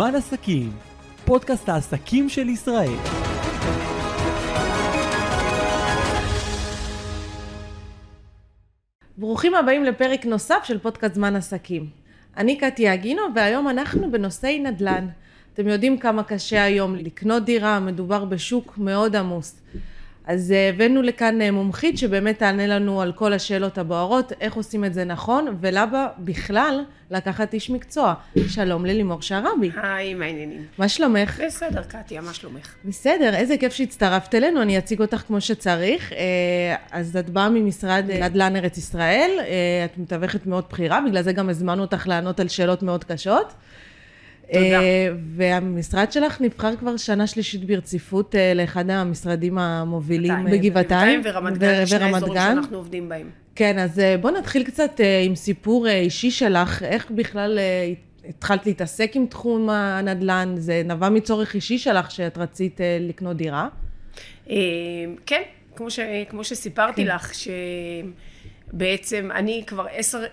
זמן עסקים, פודקאסט העסקים של ישראל. ברוכים הבאים לפרק נוסף של פודקאסט זמן עסקים. אני קטיה אגינו והיום אנחנו בנושאי נדל"ן. אתם יודעים כמה קשה היום לקנות דירה, מדובר בשוק מאוד עמוס. אז אה, הבאנו לכאן אה, מומחית שבאמת תענה לנו על כל השאלות הבוערות, איך עושים את זה נכון, ולמה בכלל לקחת איש מקצוע. שלום ללימור שערבי. היי, מה העניינים? מה שלומך? בסדר, קטיה, מה שלומך? בסדר, איזה כיף שהצטרפת אלינו, אני אציג אותך כמו שצריך. אה, אז את באה ממשרד נדל"ן ארץ ישראל, את מתווכת מאוד בכירה, בגלל זה גם הזמנו אותך לענות על שאלות מאוד קשות. תודה. והמשרד שלך נבחר כבר שנה שלישית ברציפות לאחד המשרדים המובילים גבעתיים, בגבעתיים ורמת גן, שני האזורים. שאנחנו עובדים בהם. כן, אז בוא נתחיל קצת עם סיפור אישי שלך, איך בכלל התחלת להתעסק עם תחום הנדל"ן, זה נבע מצורך אישי שלך שאת רצית לקנות דירה? כן, כמו, ש, כמו שסיפרתי כן. לך, שבעצם אני כבר עשר,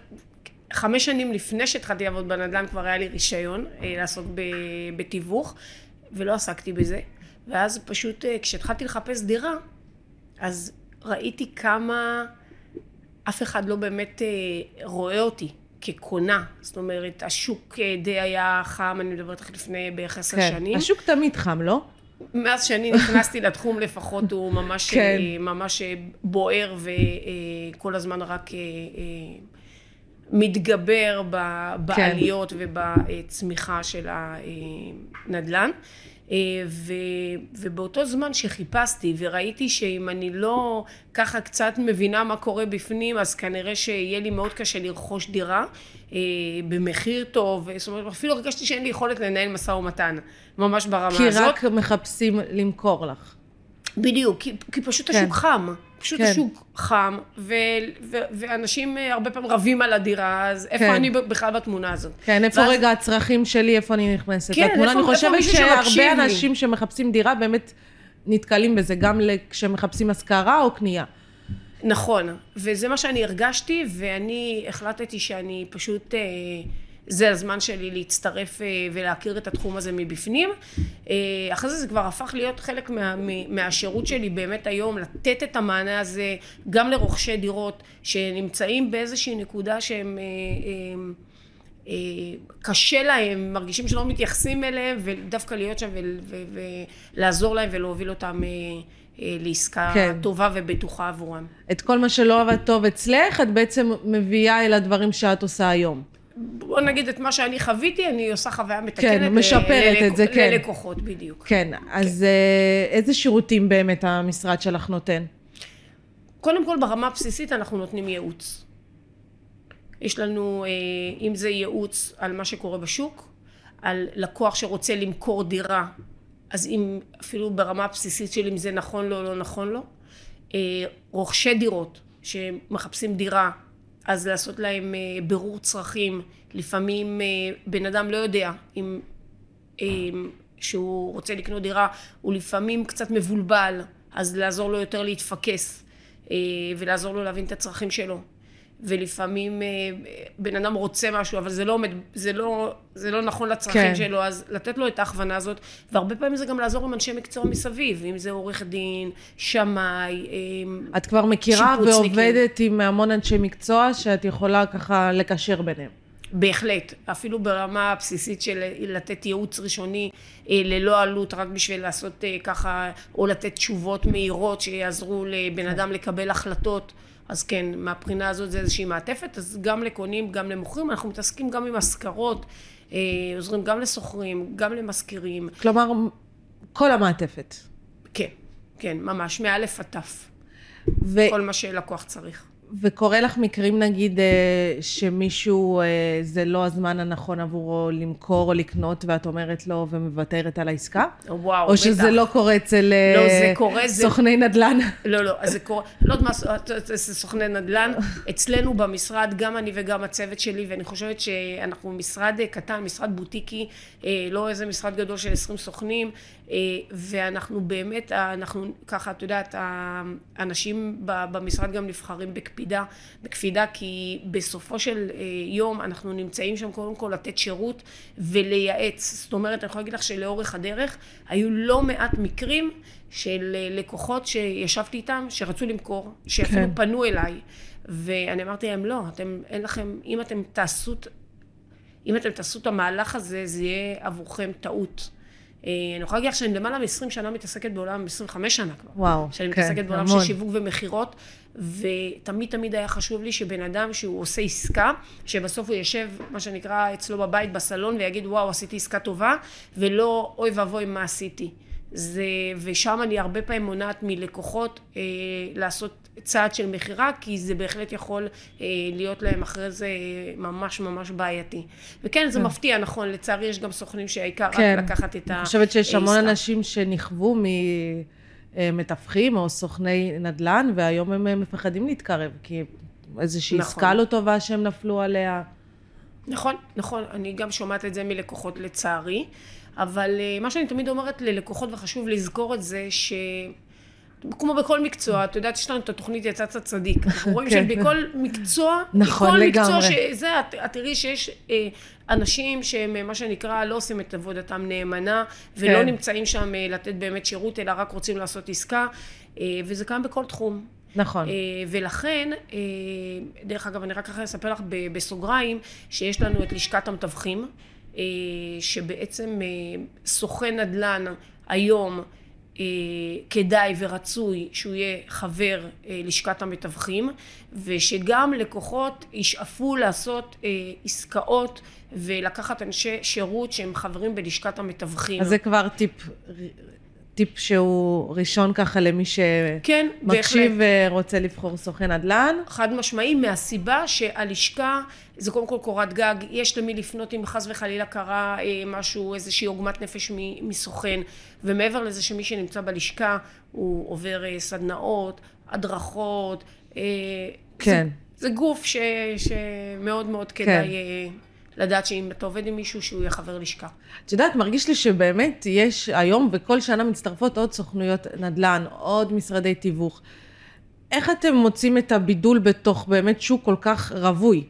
חמש שנים לפני שהתחלתי לעבוד בנדל"ן כבר היה לי רישיון אה, לעסוק בתיווך, ולא עסקתי בזה. ואז פשוט אה, כשהתחלתי לחפש דירה, אז ראיתי כמה אף אחד לא באמת אה, רואה אותי כקונה. זאת אומרת, השוק די היה חם, אני מדברת איתך לפני בערך עשר כן, שנים. השוק תמיד חם, לא? מאז שאני נכנסתי לתחום לפחות הוא ממש, כן. ממש בוער וכל הזמן רק מתגבר ב- בעליות ובצמיחה של הנדל"ן. אה, ו, ובאותו זמן שחיפשתי וראיתי שאם אני לא ככה קצת מבינה מה קורה בפנים אז כנראה שיהיה לי מאוד קשה לרכוש דירה אה, במחיר טוב, זאת אומרת אפילו הרגשתי שאין לי יכולת לנהל משא ומתן ממש ברמה כי הזאת. רק מחפשים למכור לך. בדיוק, כי, כי פשוט כן. השוק חם. פשוט כן. השוק חם, ו, ו, ואנשים אה, הרבה פעמים רבים על הדירה, אז איפה כן. אני בכלל בתמונה הזאת? כן, איפה ואז- רגע הצרכים שלי, איפה אני נכנסת כן, לתמונה? איפה- אני חושבת שהרבה לי? אנשים שמחפשים דירה באמת נתקלים בזה, גם כשמחפשים השכרה או קנייה. נכון, וזה מה שאני הרגשתי, ואני החלטתי שאני פשוט, אה, זה הזמן שלי להצטרף אה, ולהכיר את התחום הזה מבפנים. אה, אחרי זה זה כבר הפך להיות חלק מה, מהשירות שלי באמת היום, לתת את המענה הזה גם לרוכשי דירות שנמצאים באיזושהי נקודה שהם... אה, קשה להם, מרגישים שלא מתייחסים אליהם, ודווקא להיות שם ולעזור להם ולהוביל אותם לעסקה כן. טובה ובטוחה עבורם. את כל מה שלא עבד טוב אצלך, את בעצם מביאה אל הדברים שאת עושה היום. בוא נגיד את מה שאני חוויתי, אני עושה חוויה מתקנת. כן, משפרת ל- את זה, כן. ללקוחות, בדיוק. כן, אז אה, איזה שירותים באמת המשרד שלך נותן? קודם כל, ברמה הבסיסית אנחנו נותנים ייעוץ. יש לנו, אה, אם זה ייעוץ על מה שקורה בשוק, על לקוח שרוצה למכור דירה, אז אם אפילו ברמה הבסיסית של אם זה נכון לו או לא נכון לו. אה, רוכשי דירות שמחפשים דירה, אז לעשות להם אה, בירור צרכים. לפעמים אה, בן אדם לא יודע אם אה, שהוא רוצה לקנות דירה, הוא לפעמים קצת מבולבל, אז לעזור לו יותר להתפקס אה, ולעזור לו להבין את הצרכים שלו. ולפעמים אה, בן אדם רוצה משהו, אבל זה לא עומד, זה לא, זה לא נכון לצרכים כן. כן. שלו, אז לתת לו את ההכוונה הזאת, והרבה פעמים זה גם לעזור עם אנשי מקצוע מסביב, אם זה עורך דין, שמאי, אה, את כבר מכירה שיפוצניקים. ועובדת עם המון אנשי מקצוע שאת יכולה ככה לקשר ביניהם. בהחלט, אפילו ברמה הבסיסית של לתת ייעוץ ראשוני אה, ללא עלות, רק בשביל לעשות אה, ככה, או לתת תשובות מהירות שיעזרו לבן אדם לקבל החלטות. אז כן, מהבחינה הזאת זה איזושהי מעטפת, אז גם לקונים, גם למוכרים, אנחנו מתעסקים גם עם השכרות, אה, עוזרים גם לשוכרים, גם למשכירים, כלומר, כל המעטפת. כן, כן, ממש, מאלף עד תף, ו- כל מה שלקוח צריך. וקורה לך מקרים נגיד אה, שמישהו, אה, זה לא הזמן הנכון עבורו למכור או לקנות ואת אומרת לו ומוותרת על העסקה? וואו, או שזה בטח. לא קורה אצל אה, לא, זה קורה, זה- סוכני נדל"ן? לא, לא, זה קורה, לא יודעת מה, זה סוכני נדל"ן, אצלנו במשרד, גם אני וגם הצוות שלי, ואני חושבת שאנחנו משרד קטן, משרד בוטיקי, אה, לא איזה משרד גדול של 20 סוכנים, אה, ואנחנו באמת, אנחנו ככה, את יודעת, האנשים במשרד גם נבחרים בקפידה. בקפידה, כי בסופו של אה, יום אנחנו נמצאים שם קודם כל לתת שירות ולייעץ. זאת אומרת, אני יכולה להגיד לך שלאורך הדרך היו לא מעט מקרים של אה, לקוחות שישבתי איתם, שרצו למכור, שאפילו כן. פנו אליי, ואני אמרתי להם, לא, אתם, אין לכם, אם אתם תעשו, אם אתם תעשו את המהלך הזה, זה יהיה עבורכם טעות. אה, אני יכולה להגיד לך שאני למעלה מ-20 שנה מתעסקת בעולם, 25 שנה כבר. וואו, שאני כן, מתעסקת בעולם המון. של שיווק ומכירות, ותמיד תמיד היה חשוב לי שבן אדם שהוא עושה עסקה, שבסוף הוא יושב, מה שנקרא, אצלו בבית, בסלון, ויגיד, וואו, עשיתי עסקה טובה, ולא, אוי ואבוי, מה עשיתי. זה, ושם אני הרבה פעמים מונעת מלקוחות אה, לעשות צעד של מכירה, כי זה בהחלט יכול אה, להיות להם אחרי זה אה, ממש ממש בעייתי. וכן, זה מפתיע, נכון, לצערי יש גם סוכנים שהעיקר כן. רק לקחת את ה... אני חושבת שיש המון העסקה. אנשים שנכוו ממתווכים או סוכני נדל"ן, והיום הם אה, מפחדים להתקרב, כי איזושהי נכון. עסקה לא טובה שהם נפלו עליה. נכון, נכון, אני גם שומעת את זה מלקוחות לצערי, אבל אה, מה שאני תמיד אומרת ללקוחות, וחשוב לזכור את זה, ש... כמו בכל מקצוע, את יודעת, יש לנו את התוכנית יצאת צדיק. אנחנו רואים כן. שבכל מקצוע, נכון, בכל מקצוע לגמרי. שזה, את, את תראי שיש אה, אנשים שהם, אה, מה שנקרא, לא עושים את עבודתם נאמנה, ולא כן. נמצאים שם אה, לתת באמת שירות, אלא רק רוצים לעשות עסקה, אה, וזה קיים בכל תחום. נכון. אה, ולכן, אה, דרך אגב, אני רק אחרי אספר לך בסוגריים, שיש לנו את לשכת המתווכים, אה, שבעצם אה, סוכן נדל"ן היום כדאי ורצוי שהוא יהיה חבר אה, לשכת המתווכים, ושגם לקוחות ישאפו לעשות אה, עסקאות ולקחת אנשי שירות שהם חברים בלשכת המתווכים. אז זה כבר טיפ, טיפ שהוא ראשון ככה למי כן. שמקשיב ורוצה לבחור סוכן נדל"ן. חד משמעי, מהסיבה שהלשכה זה קודם כל קורת גג, יש למי לפנות אם חס וחלילה קרה אה, משהו, איזושהי עוגמת נפש מסוכן, ומעבר לזה שמי שנמצא בלשכה הוא עובר אה, סדנאות, הדרכות, אה, כן. זה, זה גוף ש, שמאוד מאוד כדאי כן. לדעת שאם אתה עובד עם מישהו שהוא יהיה חבר לשכה. את יודעת, מרגיש לי שבאמת יש היום וכל שנה מצטרפות עוד סוכנויות נדל"ן, עוד משרדי תיווך. איך אתם מוצאים את הבידול בתוך באמת שוק כל כך רווי?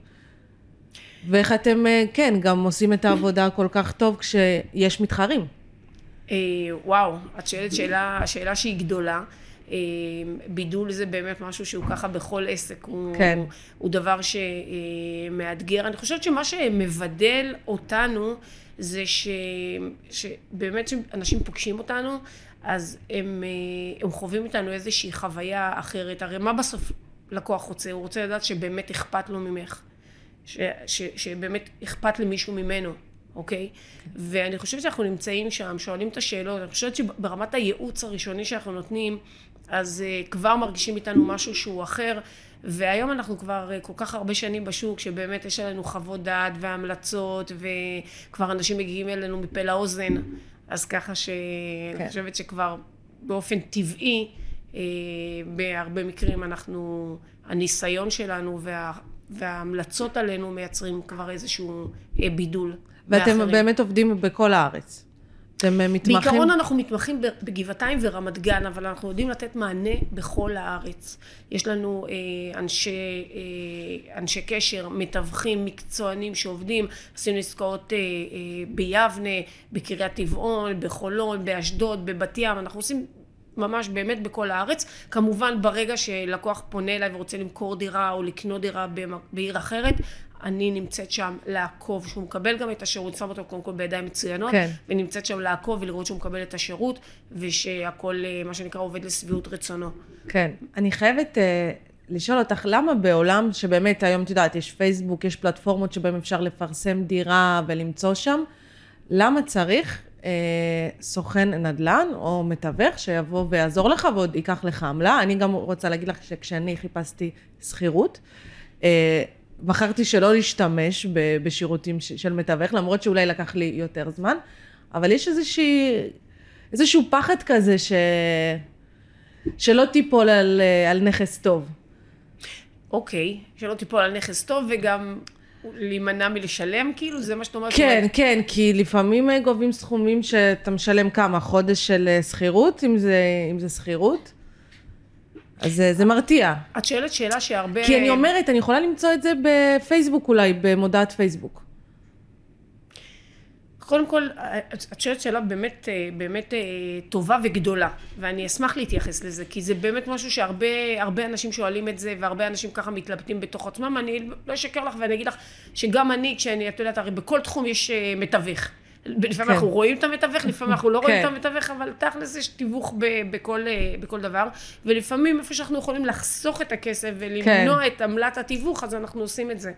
ואיך אתם, אה, כן, גם עושים את העבודה כל כך טוב כשיש מתחרים? אה, וואו, את שואלת שאלה, שאלה שהיא גדולה. אה, בידול זה באמת משהו שהוא ככה בכל עסק, הוא, כן. הוא, הוא דבר שמאתגר. אני חושבת שמה שמבדל אותנו זה ש, שבאמת שאנשים פוגשים אותנו, אז הם, אה, הם חווים איתנו איזושהי חוויה אחרת. הרי מה בסוף לקוח רוצה? הוא רוצה לדעת שבאמת אכפת לו ממך. ש, ש, שבאמת אכפת למישהו ממנו, אוקיי? ואני חושבת שאנחנו נמצאים שם, שואלים את השאלות, אני חושבת שברמת הייעוץ הראשוני שאנחנו נותנים, אז uh, כבר מרגישים איתנו משהו שהוא אחר, והיום אנחנו כבר uh, כל כך הרבה שנים בשוק, שבאמת יש עלינו חוות דעת והמלצות, וכבר אנשים מגיעים אלינו מפה לאוזן, אז ככה שאני כן. חושבת שכבר באופן טבעי, אה, בהרבה מקרים אנחנו, הניסיון שלנו וה, וההמלצות עלינו מייצרים כבר איזשהו אה, בידול. ואתם מאחרים. באמת עובדים בכל הארץ. אתם אה, מתמחים? בעיקרון אנחנו מתמחים בגבעתיים ורמת גן, אבל אנחנו יודעים לתת מענה בכל הארץ. יש לנו אה, אנשי, אה, אנשי קשר, מתווכים, מקצוענים שעובדים, עשינו עסקאות אה, אה, ביבנה, בקריית טבעון, בחולון, באשדוד, בבת ים, אנחנו עושים ממש באמת בכל הארץ. כמובן ברגע שלקוח פונה אליי ורוצה למכור דירה או לקנות דירה בעיר אחרת, אני נמצאת שם לעקוב, שהוא מקבל גם את השירות, שם אותו קודם כל בידיים מצוינות, כן. ונמצאת שם לעקוב ולראות שהוא מקבל את השירות, ושהכול, אה, מה שנקרא, עובד לשביעות רצונו. כן. אני חייבת uh, לשאול אותך, למה בעולם שבאמת היום, את יודעת, יש פייסבוק, יש פלטפורמות שבהן אפשר לפרסם דירה ולמצוא שם, למה צריך uh, סוכן נדל"ן או מתווך שיבוא ויעזור לך ועוד ייקח לך עמלה? אני גם רוצה להגיד לך שכשאני חיפשתי שכירות, uh, בחרתי שלא להשתמש ב- בשירותים ש- של מתווך, למרות שאולי לקח לי יותר זמן, אבל יש איזושהי, איזשהו פחד כזה ש... שלא תיפול על, על נכס טוב. אוקיי, שלא תיפול על נכס טוב וגם להימנע מלשלם, כאילו, זה מה שאת אומרת? כן, כן, כי לפעמים אה, גובים סכומים שאתה משלם כמה, חודש של אה, שכירות, אם זה, אם זה שכירות? אז זה, מרתיע. את שואלת שאלה שהרבה... כי אני אומרת, אני יכולה למצוא את זה בפייסבוק אולי, במודעת פייסבוק. קודם כל, את שואלת שאלה באמת, באמת אה, טובה וגדולה, ואני אשמח להתייחס לזה, כי זה באמת משהו שהרבה הרבה אנשים שואלים את זה, והרבה אנשים ככה מתלבטים בתוך עצמם. אני לא אשקר לך ואני אגיד לך שגם אני, כשאני, את יודעת, הרי בכל תחום יש אה, מתווך. לפעמים כן. אנחנו רואים את המתווך, לפעמים אנחנו לא רואים כן. את המתווך, אבל תכלס יש תיווך בכל, בכל דבר, ולפעמים איפה שאנחנו יכולים לחסוך את הכסף ולמנוע כן. את עמלת התיווך, אז אנחנו עושים את זה.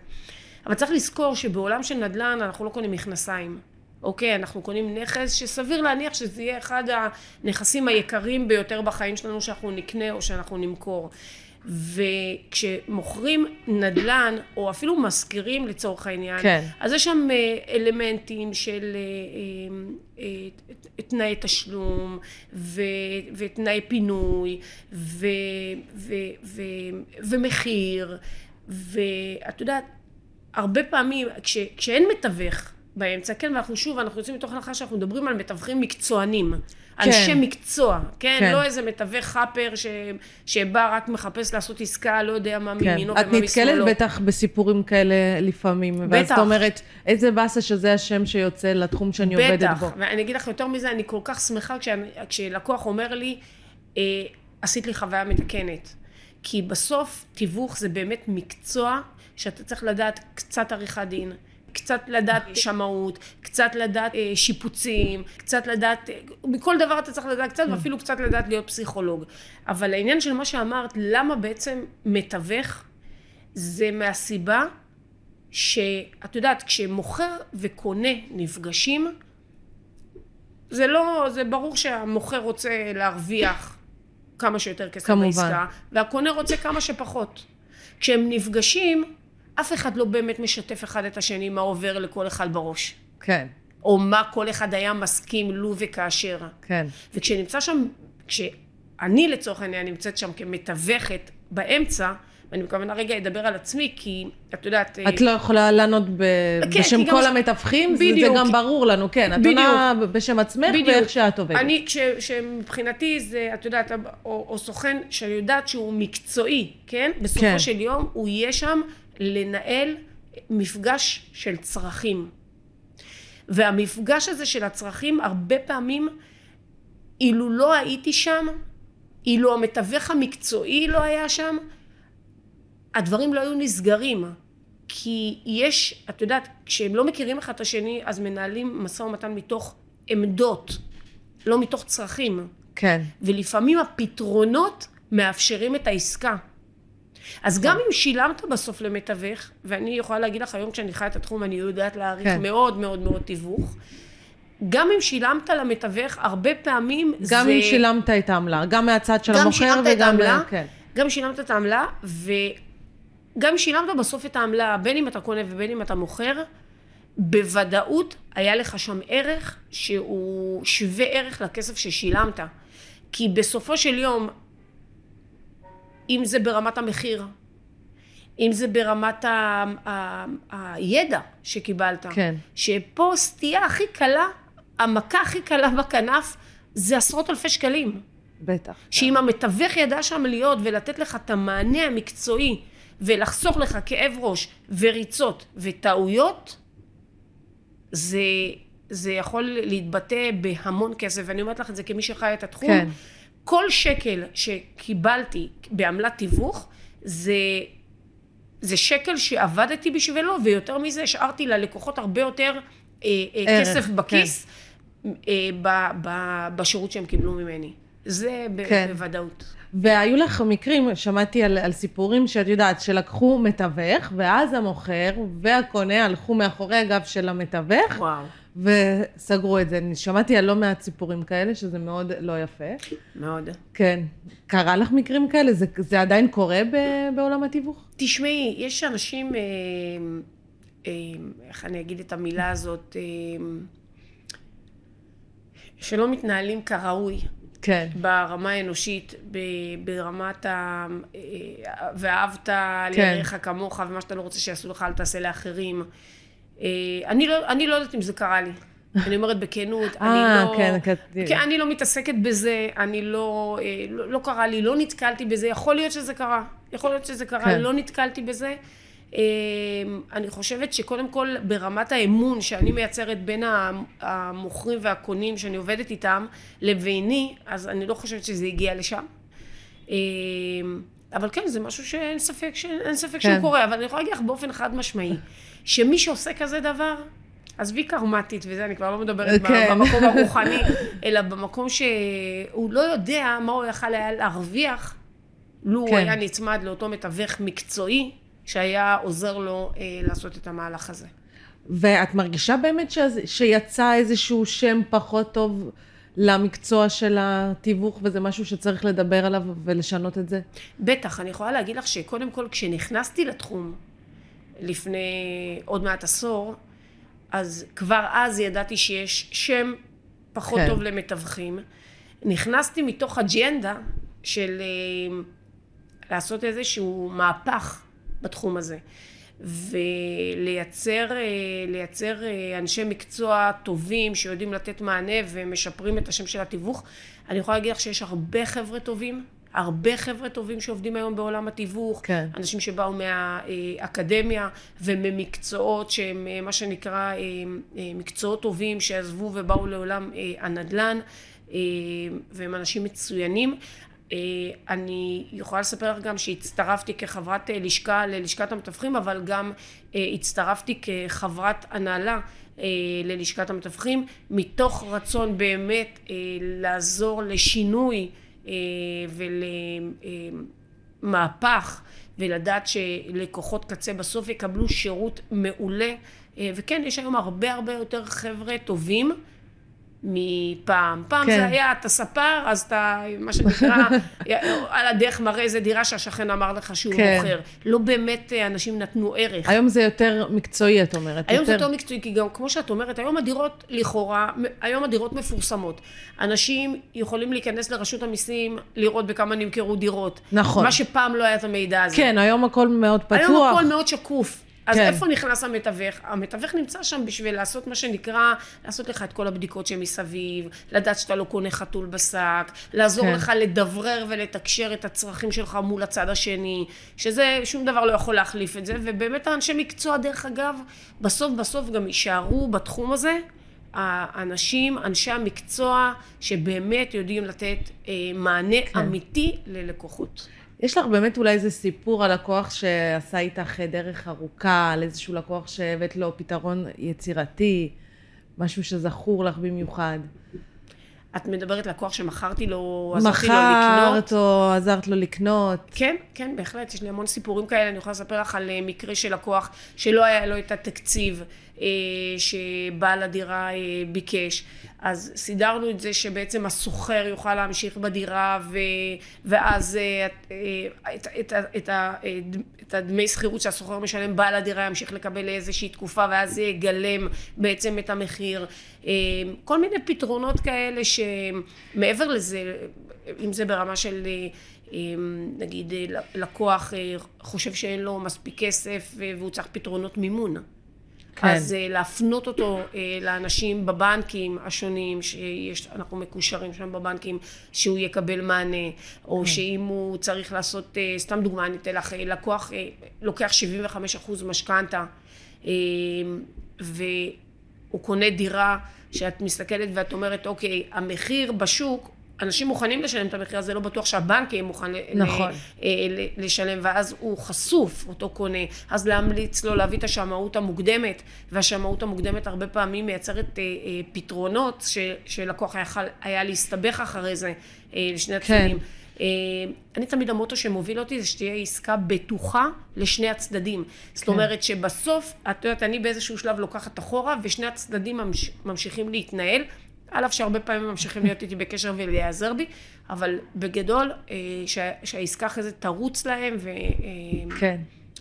אבל צריך לזכור שבעולם של נדל"ן אנחנו לא קונים מכנסיים. אוקיי, אנחנו קונים נכס שסביר להניח שזה יהיה אחד הנכסים היקרים ביותר בחיים שלנו שאנחנו נקנה או שאנחנו נמכור. וכשמוכרים נדל"ן, או אפילו משכירים לצורך העניין, כן. אז יש שם אה, אלמנטים של אה, אה, תנאי תשלום, ו, ותנאי פינוי, ו, ו, ו, ומחיר, ואת יודעת, הרבה פעמים, כש, כשאין מתווך, באמצע, כן, ואנחנו שוב, אנחנו יוצאים מתוך הנחה שאנחנו מדברים על מתווכים מקצוענים. כן. אנשי מקצוע, כן? כן? לא איזה מתווך חאפר ש... שבא רק מחפש לעשות עסקה, לא יודע מה כן. מימינו ומה משמאלו. את נתקלת בטח בסיפורים כאלה לפעמים. בטח. ואז את אומרת, איזה באסה שזה השם שיוצא לתחום שאני בטח. עובדת בו. בטח, ואני אגיד לך יותר מזה, אני כל כך שמחה כשאני, כשלקוח אומר לי, אה, עשית לי חוויה מתקנת. כי בסוף תיווך זה באמת מקצוע שאתה צריך לדעת קצת עריכת דין. קצת לדעת שמאות, קצת לדעת אה, שיפוצים, קצת לדעת, אה, מכל דבר אתה צריך לדעת קצת, ואפילו קצת לדעת להיות פסיכולוג. אבל העניין של מה שאמרת, למה בעצם מתווך, זה מהסיבה שאת יודעת, כשמוכר וקונה נפגשים, זה לא, זה ברור שהמוכר רוצה להרוויח כמה שיותר כסף כמובן. בעסקה, והקונה רוצה כמה שפחות. כשהם נפגשים, אף אחד לא באמת משתף אחד את השני מה עובר לכל אחד בראש. כן. או מה כל אחד היה מסכים לו וכאשר. כן. וכשנמצא שם, כשאני לצורך העניין נמצאת שם כמתווכת באמצע, ואני בכוונה רגע אדבר על עצמי, כי את יודעת... את לא יכולה לענות ב... כן, בשם כל גם... המתווכים, בדיוק. זה גם ברור לנו, כן. את עונה בשם עצמך בדיוק. ואיך שאת עובדת. אני, כשמבחינתי זה, את יודעת, או, או סוכן שאני יודעת שהוא מקצועי, כן? בסופו כן. של יום הוא יהיה שם לנהל מפגש של צרכים. והמפגש הזה של הצרכים הרבה פעמים אילו לא הייתי שם, אילו המתווך המקצועי לא היה שם, הדברים לא היו נסגרים. כי יש, את יודעת, כשהם לא מכירים אחד את השני, אז מנהלים משא ומתן מתוך עמדות, לא מתוך צרכים. כן. ולפעמים הפתרונות מאפשרים את העסקה. אז גם אם שילמת בסוף למתווך, ואני יכולה להגיד לך היום כשאני חיה את התחום, אני יודעת להעריך כן. מאוד מאוד מאוד תיווך, גם אם שילמת למתווך, הרבה פעמים גם זה... גם אם שילמת את העמלה, גם מהצד של המוכר וגם... העמלה, כן. גם שילמת את העמלה, וגם שילמת בסוף את העמלה, בין אם אתה קונה ובין אם אתה מוכר, בוודאות היה לך שם ערך שהוא שווה ערך לכסף ששילמת. כי בסופו של יום, אם זה ברמת המחיר, אם זה ברמת ה, ה, הידע שקיבלת. כן. שפה סטייה הכי קלה, המכה הכי קלה בכנף, זה עשרות אלפי שקלים. בטח. שאם כן. המתווך ידע שם להיות ולתת לך את המענה המקצועי ולחסוך לך כאב ראש וריצות וטעויות, זה, זה יכול להתבטא בהמון כסף, ואני אומרת לך את זה כמי שחי את התחום. כן. כל שקל שקיבלתי בעמלת תיווך זה, זה שקל שעבדתי בשבילו ויותר מזה השארתי ללקוחות הרבה יותר אה, אה, כסף כן. בכיס כן. אה, ב, ב, בשירות שהם קיבלו ממני. זה כן. בוודאות. והיו לך מקרים, שמעתי על, על סיפורים שאת יודעת, שלקחו מתווך, ואז המוכר והקונה הלכו מאחורי הגב של המתווך. וואו. וסגרו את זה. אני שמעתי על לא מעט סיפורים כאלה, שזה מאוד לא יפה. מאוד. כן. קרה לך מקרים כאלה? זה, זה עדיין קורה ב, בעולם התיווך? תשמעי, יש אנשים, אה, אה, איך אני אגיד את המילה הזאת, אה, שלא מתנהלים כראוי. כן. ברמה האנושית, ברמת ה... אה, ואהבת כן. לרעך כמוך, ומה שאתה לא רוצה שיעשו לך, אל תעשה לאחרים. אה, אני לא, אני לא יודעת אם זה קרה לי. אני אומרת בכנות, אה, אני לא... כן, כן. אני לא מתעסקת בזה, אני לא, אה, לא, לא קרה לי, לא נתקלתי בזה, יכול להיות שזה קרה, יכול להיות שזה קרה, כן. לא נתקלתי בזה. אני חושבת שקודם כל ברמת האמון שאני מייצרת בין המוכרים והקונים שאני עובדת איתם לביני, אז אני לא חושבת שזה הגיע לשם. אבל כן, זה משהו שאין ספק, ש... אין ספק כן. שהוא קורה, אבל אני יכולה להגיד לך באופן חד משמעי, שמי שעושה כזה דבר, עזבי קרמטית וזה, אני כבר לא מדברת כן. במקום הרוחני, אלא במקום שהוא לא יודע מה הוא יכל היה להרוויח, לו הוא כן. היה נצמד לאותו מתווך מקצועי, שהיה עוזר לו אה, לעשות את המהלך הזה. ואת מרגישה באמת שזה- שיצא איזשהו שם פחות טוב למקצוע של התיווך, וזה משהו שצריך לדבר עליו ולשנות את זה? בטח, אני יכולה להגיד לך שקודם כל כשנכנסתי לתחום לפני עוד מעט עשור, אז כבר אז ידעתי שיש שם פחות כן. טוב למתווכים. נכנסתי מתוך אג'נדה של אה, לעשות איזשהו מהפך בתחום הזה. ולייצר אה, אה, אנשי מקצוע טובים שיודעים לתת מענה ומשפרים את השם של התיווך. אני יכולה להגיד לך שיש הרבה חבר'ה טובים, הרבה חבר'ה טובים שעובדים היום בעולם התיווך, כן. אנשים שבאו מהאקדמיה וממקצועות שהם אה, מה שנקרא מקצועות טובים שעזבו ובאו לעולם הנדל"ן והם אנשים מצוינים. אה, אני יכולה לספר לך גם שהצטרפתי כחברת אה, לשכה ללשכת המתווכים, אבל גם אה, הצטרפתי כחברת הנהלה ללשכת המתווכים, מתוך רצון באמת לעזור לשינוי ולמהפך ולדעת שלקוחות קצה בסוף יקבלו שירות מעולה. וכן יש היום הרבה הרבה יותר חבר'ה טובים מפעם. פעם כן. זה היה, אתה ספר, אז אתה, מה שנקרא, על הדרך מראה איזה דירה שהשכן אמר לך שהוא כן. מוכר. לא באמת אה, אנשים נתנו ערך. היום זה יותר מקצועי, את אומרת. היום זה יותר מקצועי, כי גם כמו שאת אומרת, היום הדירות לכאורה, היום הדירות מפורסמות. אנשים יכולים להיכנס לרשות המיסים, לראות בכמה נמכרו דירות. נכון. מה שפעם לא היה את המידע הזה. כן, היום הכל מאוד פתוח. היום הכל מאוד שקוף. אז כן. איפה נכנס המתווך? המתווך נמצא שם בשביל לעשות מה שנקרא, לעשות לך את כל הבדיקות שמסביב, לדעת שאתה לא קונה חתול בשק, לעזור כן. לך לדברר ולתקשר את הצרכים שלך מול הצד השני, שזה, שום דבר לא יכול להחליף את זה, ובאמת האנשי מקצוע, דרך אגב, בסוף בסוף גם יישארו בתחום הזה. האנשים, אנשי המקצוע, שבאמת יודעים לתת אה, מענה. כן. אמיתי ללקוחות. יש לך באמת אולי איזה סיפור על לקוח שעשה איתך דרך ארוכה, על איזשהו לקוח שהבאת לו פתרון יצירתי, משהו שזכור לך במיוחד. את מדברת לקוח שמכרתי לו, עזרתי לו לקנות. מכרת או עזרת לו לקנות. כן, כן, בהחלט, יש לי המון סיפורים כאלה, אני יכולה לספר לך על אה, מקרה של לקוח שלא היה לו את התקציב שבעל הדירה אה, ביקש, אז סידרנו את זה שבעצם השוכר יוכל להמשיך בדירה ו, ואז אה, אה, את, את, את, את, אה, הדמי שכירות שהשוכר משלם, בעל הדירה ימשיך לקבל לאיזושהי תקופה ואז זה יגלם בעצם את המחיר. אה, כל מיני פתרונות כאלה שמעבר לזה, אם זה ברמה של אה, נגיד אה, לקוח אה, חושב שאין לו מספיק כסף אה, והוא צריך פתרונות מימון. כן. אז אה, להפנות אותו אה, לאנשים בבנקים השונים, שאנחנו מקושרים שם בבנקים, שהוא יקבל מענה, או שאם הוא צריך לעשות, אה, סתם דוגמה, אני אתן לך, לקוח לוקח 75% משכנתה, אה, והוא קונה דירה שאת מסתכלת ואת אומרת, אוקיי, המחיר בשוק, אנשים מוכנים לשלם את המחיר הזה, לא בטוח שהבנק יהיה מוכן ל- נכון. אה, ל- לשלם, ואז הוא חשוף, אותו קונה, אז להמליץ לו להביא את השמאות המוקדמת, והשמאות המוקדמת הרבה פעמים מייצרת אה, אה, פתרונות ש- שלקוח היה, יכול- היה להסתבך אחרי זה אה, לשני הצדדים. אה, אני תמיד המוטו שמוביל אותי זה שתהיה עסקה בטוחה לשני הצדדים. זאת כן. אומרת שבסוף, את יודעת, אני באיזשהו שלב לוקחת אחורה, ושני הצדדים ממש, ממשיכים להתנהל. על אף שהרבה פעמים ממשיכים להיות איתי בקשר ולהיעזר בי, אבל בגדול, אה, שה, שהעסקה אחרי זה תרוץ להם ו, אה, כן.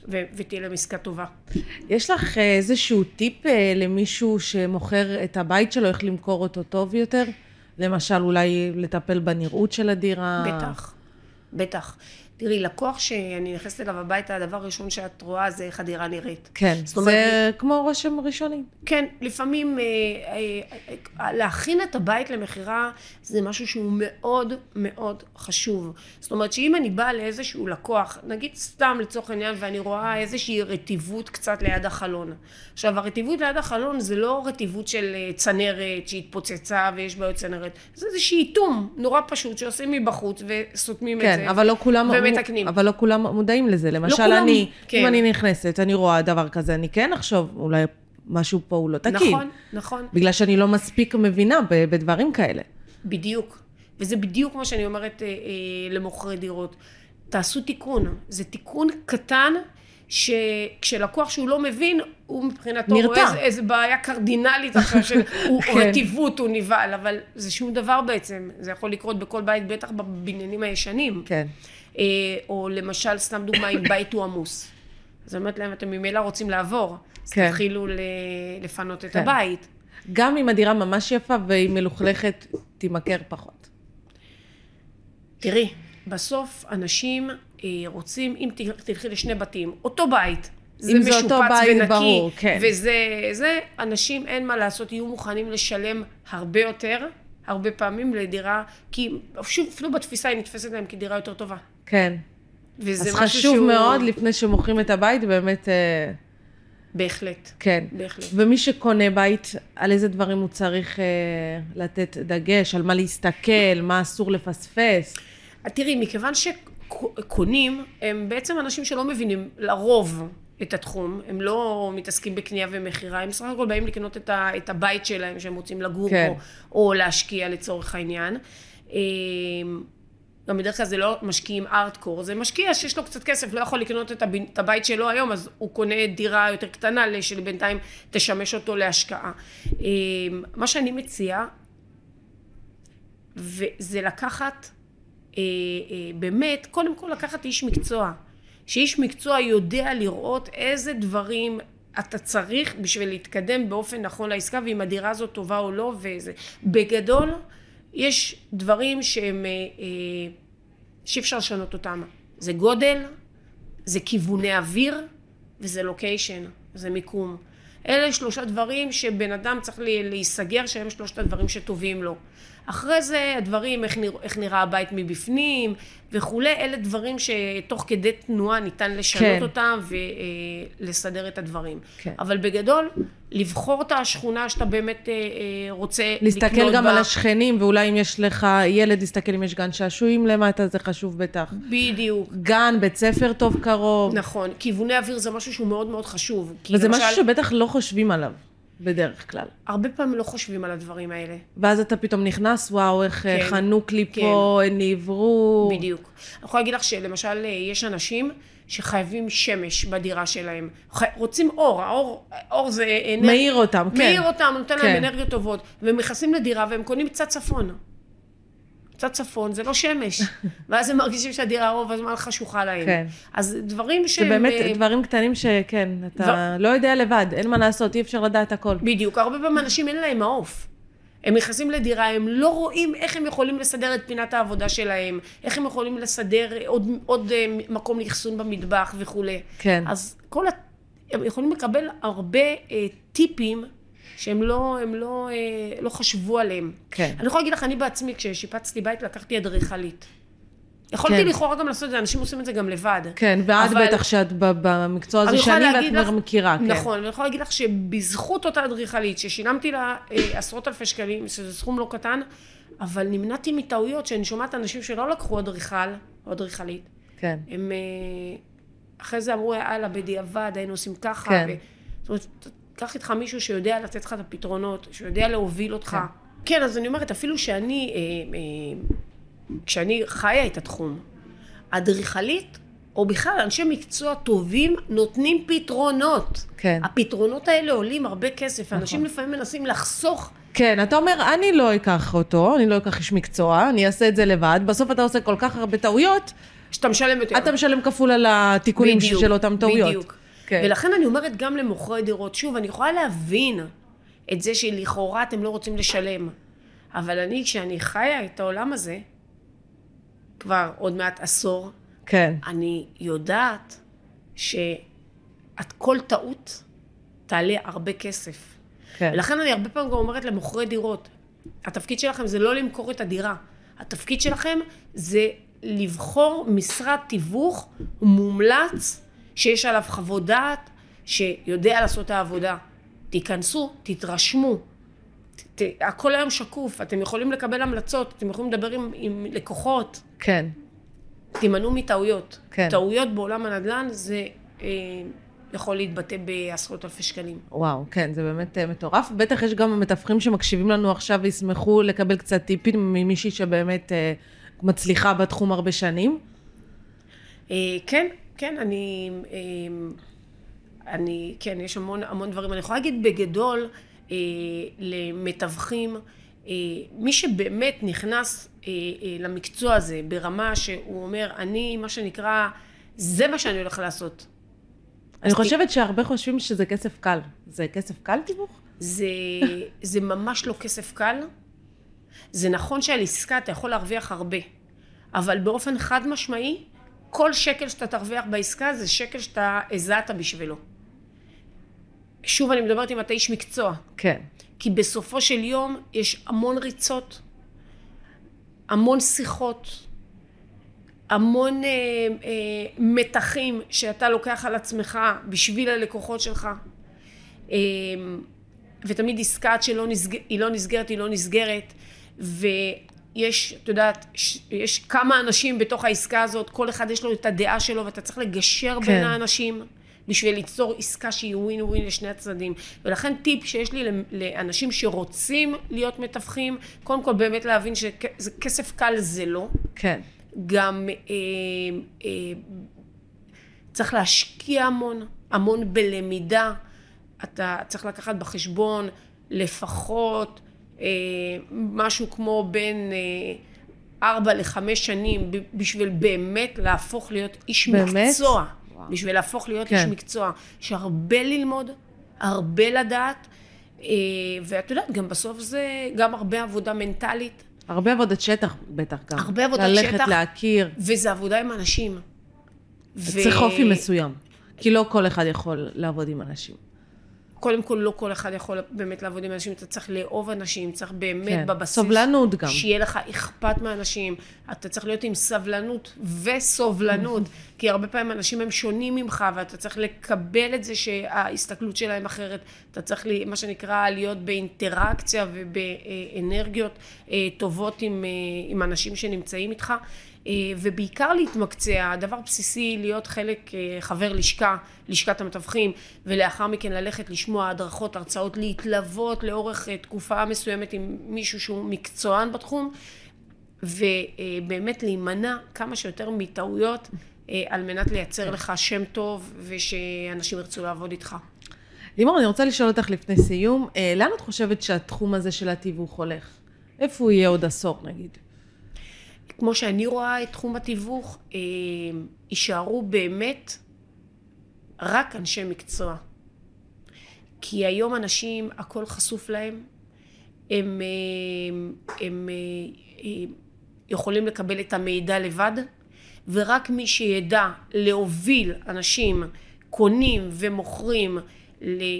ו, ותהיה להם עסקה טובה. יש לך אה, איזשהו טיפ למישהו שמוכר את הבית שלו, איך למכור אותו טוב יותר? למשל, אולי לטפל בנראות של הדירה. בטח, בטח. תראי, לקוח שאני נכנסת אליו הביתה, הדבר הראשון שאת רואה זה איך הדירה נראית. כן, זאת אומרת, זה כמו רושם ראשוני. כן, לפעמים אה, אה, אה, להכין את הבית למכירה זה משהו שהוא מאוד מאוד חשוב. זאת אומרת שאם אני באה לאיזשהו לקוח, נגיד סתם לצורך העניין, ואני רואה איזושהי רטיבות קצת ליד החלון. עכשיו, הרטיבות ליד החלון זה לא רטיבות של אה, צנרת שהתפוצצה ויש בעיות צנרת, זה איזשהו איתום נורא פשוט שעושים מבחוץ וסותמים את זה. כן, אבל לא כולם... ומתקנים. אבל לא כולם מודעים לזה. למשל, כולם, אני, כן. אם אני נכנסת, אני רואה דבר כזה, אני כן אחשוב, אולי משהו פה הוא לא תקין. נכון, נכון. בגלל שאני לא מספיק מבינה בדברים כאלה. בדיוק. וזה בדיוק מה שאני אומרת אה, אה, למוכרי דירות. תעשו תיקון. זה תיקון קטן, שכשלקוח שהוא לא מבין, הוא מבחינתו נרתע. רואה איזה, איזה בעיה קרדינלית עכשיו של הוא כן. רטיבות, הוא נבהל, אבל זה שום דבר בעצם. זה יכול לקרות בכל בית, בטח בבניינים הישנים. כן. אה, או למשל, סתם דוגמה, אם בית הוא עמוס. אז אני אומרת להם, אתם ממילא רוצים לעבור, אז כן. תתחילו לפנות את כן. הבית. גם אם הדירה ממש יפה והיא מלוכלכת, תימכר פחות. תראי, בסוף אנשים אה, רוצים, אם תלכי לשני בתים, אותו בית, זה משופץ בית, ונקי, ברור, כן. וזה, זה, אנשים אין מה לעשות, יהיו מוכנים לשלם הרבה יותר, הרבה פעמים לדירה, כי שוב, אפילו בתפיסה היא נתפסת להם כדירה יותר טובה. כן. אז חשוב שהוא... מאוד, לפני שמוכרים את הבית, באמת, אה, בהחלט, כן. בהחלט. ומי שקונה בית, על איזה דברים הוא צריך אה, לתת דגש, על מה להסתכל, מה אסור לפספס. תראי, מכיוון שקונים, הם בעצם אנשים שלא מבינים לרוב את התחום, הם לא מתעסקים בקנייה ומכירה, הם סך הכל באים לקנות את, ה, את הבית שלהם שהם רוצים לגור כן. בו, או להשקיע לצורך העניין. גם בדרך כלל זה לא משקיעים ארטקור, זה משקיע שיש לו קצת כסף, לא יכול לקנות את, הב, את הבית שלו היום, אז הוא קונה דירה יותר קטנה, שבינתיים תשמש אותו להשקעה. אמ, מה שאני מציעה, וזה לקחת, אה, אה, באמת, קודם כל לקחת איש מקצוע. שאיש מקצוע יודע לראות איזה דברים אתה צריך בשביל להתקדם באופן נכון לעסקה, ואם הדירה הזאת טובה או לא, וזה. בגדול, יש דברים שהם, אה, אה, שאי אפשר לשנות אותם. זה גודל, זה כיווני אוויר, וזה לוקיישן, זה מיקום. אלה שלושה דברים שבן אדם צריך להיסגר שהם שלושת הדברים שטובים לו. אחרי זה הדברים, איך, נרא, איך נראה הבית מבפנים וכולי, אלה דברים שתוך כדי תנועה ניתן לשנות כן. אותם ולסדר את הדברים. כן. אבל בגדול, לבחור את השכונה שאתה באמת אה, אה, רוצה להסתכל לקנות גם בה. על השכנים, ואולי אם יש לך ילד, להסתכל אם יש גן שעשועים למטה, זה חשוב בטח. בדיוק. גן, בית ספר טוב קרוב. נכון. כיווני אוויר זה משהו שהוא מאוד מאוד חשוב. וזה למשל, משהו שבטח לא חושבים עליו, בדרך כלל. הרבה פעמים לא חושבים על הדברים האלה. ואז אתה פתאום נכנס, וואו, איך אה, כן, חנוק לי פה, אין לי אוורור. בדיוק. אני יכולה להגיד לך שלמשל אה, יש אנשים שחייבים שמש בדירה שלהם. רוצים אור, האור, אור זה... אנר- מאיר אותם, כן. מאיר אותם, נותן כן. להם אנרגיות טובות. והם נכנסים לדירה והם קונים קצת צפון. קצת צפון, זה לא שמש. ואז הם מרגישים שהדירה רוב הזמן חשוכה להם. כן. אז דברים זה שהם... באמת אה, דברים קטנים שכן, אתה דבר- לא יודע לבד, אין מה לעשות, אי אפשר לדעת הכל. בדיוק, הרבה פעמים אנשים אין להם מעוף. הם נכנסים לדירה, הם לא רואים איך הם יכולים לסדר את פינת העבודה שלהם, איך הם יכולים לסדר עוד, עוד אה, מקום לאחסון במטבח וכולי. כן. אז כל ה... הם יכולים לקבל הרבה אה, טיפים שהם לא, הם לא, אה, לא חשבו עליהם. כן. אני יכולה להגיד לך, אני בעצמי, כששיפצתי בית, לקחתי אדריכלית. יכולתי כן. לכאורה גם לעשות את זה, אנשים עושים את זה גם לבד. כן, ואת אבל- בטח שאת במקצוע הזה אני להגיד ואת לך- מכירה, כן. נכון, ואני יכולה להגיד לך שבזכות אותה אדריכלית, ששילמתי לה אה, עשרות אלפי שקלים, שזה סכום לא קטן, אבל נמנעתי מטעויות, שאני שומעת אנשים שלא לקחו אדריכל או אדריכלית, כן. הם אה, אחרי זה אמרו, יאללה, בדיעבד היינו עושים ככה. כן. ו... זאת אומרת, קח איתך מישהו שיודע לתת לך את הפתרונות, שיודע להוביל אותך. כן, כן אז אני אומרת, אפילו שאני, אה, אה, כשאני חיה את התחום, אדריכלית, או בכלל אנשי מקצוע טובים, נותנים פתרונות. כן. הפתרונות האלה עולים הרבה כסף, נכון. אנשים לפעמים מנסים לחסוך. כן, אתה אומר, אני לא אקח אותו, אני לא אקח איש מקצוע, אני אעשה את זה לבד, בסוף אתה עושה כל כך הרבה טעויות, שאתה משלם יותר. אתה משלם כפול על התיקונים בדיוק, של אותם טעויות. בדיוק. כן. ולכן אני אומרת גם למוכרי דירות, שוב, אני יכולה להבין את זה שלכאורה אתם לא רוצים לשלם, אבל אני, כשאני חיה את העולם הזה, כבר עוד מעט עשור, כן, אני יודעת שאת כל טעות תעלה הרבה כסף. כן. ולכן אני הרבה פעמים גם אומרת למוכרי דירות, התפקיד שלכם זה לא למכור את הדירה, התפקיד שלכם זה לבחור משרד תיווך מומלץ, שיש עליו חוות דעת, שיודע לעשות את העבודה. תיכנסו, תתרשמו. ת, הכל היום שקוף, אתם יכולים לקבל המלצות, אתם יכולים לדבר עם, עם לקוחות, כן, תימנעו מטעויות. כן. טעויות בעולם הנדל"ן זה אה, יכול להתבטא בעשרות אלפי שקלים. וואו, כן, זה באמת אה, מטורף. בטח יש גם מתווכים שמקשיבים לנו עכשיו וישמחו לקבל קצת טיפים ממישהי שבאמת אה, מצליחה בתחום הרבה שנים. אה, כן, כן, אני, אה, אני, כן, יש המון, המון דברים. אני יכולה להגיד בגדול למתווכים, אה, מי שבאמת נכנס אה, אה, למקצוע הזה ברמה שהוא אומר, אני, מה שנקרא, זה מה שאני הולך לעשות. אני חושבת שהרבה חושבים שזה כסף קל. זה כסף קל תיווך? זה, זה ממש לא כסף קל. זה נכון שעל עסקה אתה יכול להרוויח הרבה, אבל באופן חד משמעי, כל שקל שאתה תרוויח בעסקה זה שקל שאתה הזעת בשבילו. שוב אני מדברת אם אתה איש מקצוע, כן, כי בסופו של יום יש המון ריצות, המון שיחות, המון אה, אה, מתחים שאתה לוקח על עצמך בשביל הלקוחות שלך. אה, ותמיד עסקה עד שלא נסג... לא נסגרת, היא לא נסגרת. ויש, את יודעת, ש- יש כמה אנשים בתוך העסקה הזאת, כל אחד יש לו את הדעה שלו, ואתה צריך לגשר כן. בין האנשים. בשביל ליצור עסקה שהיא ווין ווין לשני הצדדים. ולכן טיפ שיש לי לאנשים שרוצים להיות מתווכים, קודם כל באמת להבין שכסף קל זה לא. כן, גם אה, אה, צריך להשקיע המון, המון בלמידה. אתה צריך לקחת בחשבון לפחות אה, משהו כמו בין אה, ארבע לחמש שנים בשביל באמת להפוך להיות איש באמת? מקצוע. וואו. בשביל להפוך להיות כן. איש מקצוע. יש הרבה ללמוד, הרבה לדעת, אה, ואת יודעת, גם בסוף זה גם הרבה עבודה מנטלית. הרבה עבודת שטח בטח גם. הרבה עבודת ללכת שטח. להכיר. וזה עבודה עם אנשים. ו- צריך אופי מסוים. כי לא כל אחד יכול לעבוד עם אנשים. קודם כל, לא כל אחד יכול באמת לעבוד עם אנשים, אתה צריך לאהוב אנשים, צריך באמת כן. בבסיס... סובלנות גם. שיהיה לך אכפת מאנשים, אתה צריך להיות עם סבלנות וסובלנות, כי הרבה פעמים אנשים הם שונים ממך, ואתה צריך לקבל את זה שההסתכלות שלהם אחרת, אתה צריך, לי- מה שנקרא, להיות באינטראקציה ובאנרגיות אה, טובות עם, אה, עם אנשים שנמצאים איתך. אה, ובעיקר להתמקצע, דבר בסיסי להיות חלק, אה, חבר לשכה, לשכת המתווכים, ולאחר מכן ללכת לשמוע הדרכות, הרצאות, להתלוות לאורך אה, תקופה מסוימת עם מישהו שהוא מקצוען בתחום, ובאמת להימנע כמה שיותר מטעויות על מנת לייצר לך שם טוב ושאנשים ירצו לעבוד איתך. לימור, אני רוצה לשאול אותך לפני סיום, לאן את חושבת שהתחום הזה של התיווך הולך? איפה הוא יהיה עוד עשור נגיד? כמו שאני רואה את תחום התיווך, אה, יישארו באמת רק אנשי מקצוע. כי היום אנשים, הכל חשוף להם, הם, אה, הם אה, אה, יכולים לקבל את המידע לבד, ורק מי שידע להוביל אנשים קונים ומוכרים,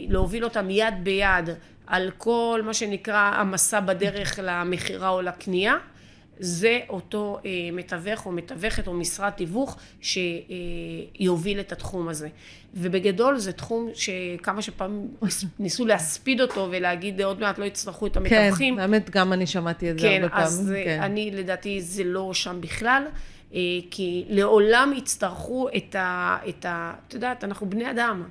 להוביל אותם יד ביד על כל מה שנקרא המסע בדרך למכירה או לקנייה, זה אותו אה, מתווך או מתווכת או משרד תיווך שיוביל את התחום הזה. ובגדול זה תחום שכמה שפעמים ניסו להספיד אותו ולהגיד עוד מעט לא יצטרכו את כן, המתווכים. האמת, גם אני שמעתי את זה כן, הרבה פעמים. אז אה, כן. אני לדעתי זה לא שם בכלל, אה, כי לעולם יצטרכו את ה... את ה את יודעת, אנחנו בני אדם,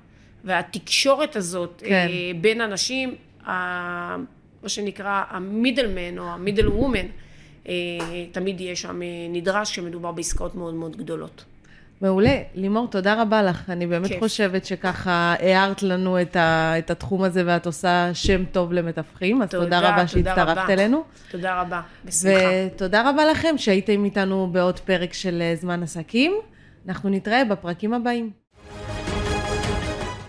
והתקשורת הזאת כן. אה, בין אנשים, ה- מה שנקרא המידלמן או המידל וומן, אה, תמיד יהיה שם אה, נדרש כשמדובר בעסקאות מאוד מאוד גדולות. מעולה. לימור, תודה רבה לך. אני באמת כיף. חושבת שככה הערת לנו את, ה, את התחום הזה ואת עושה שם טוב למתווכים, אז תודה, תודה, רבה שהצטרפת רבה. אלינו. תודה רבה, בשמחה. ותודה רבה לכם שהייתם איתנו בעוד פרק של אה, זמן עסקים. אנחנו נתראה בפרקים הבאים.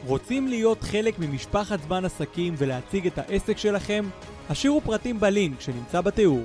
רוצים להיות חלק ממשפחת זמן עסקים ולהציג את העסק שלכם? השאירו פרטים בלינק שנמצא בתיאור.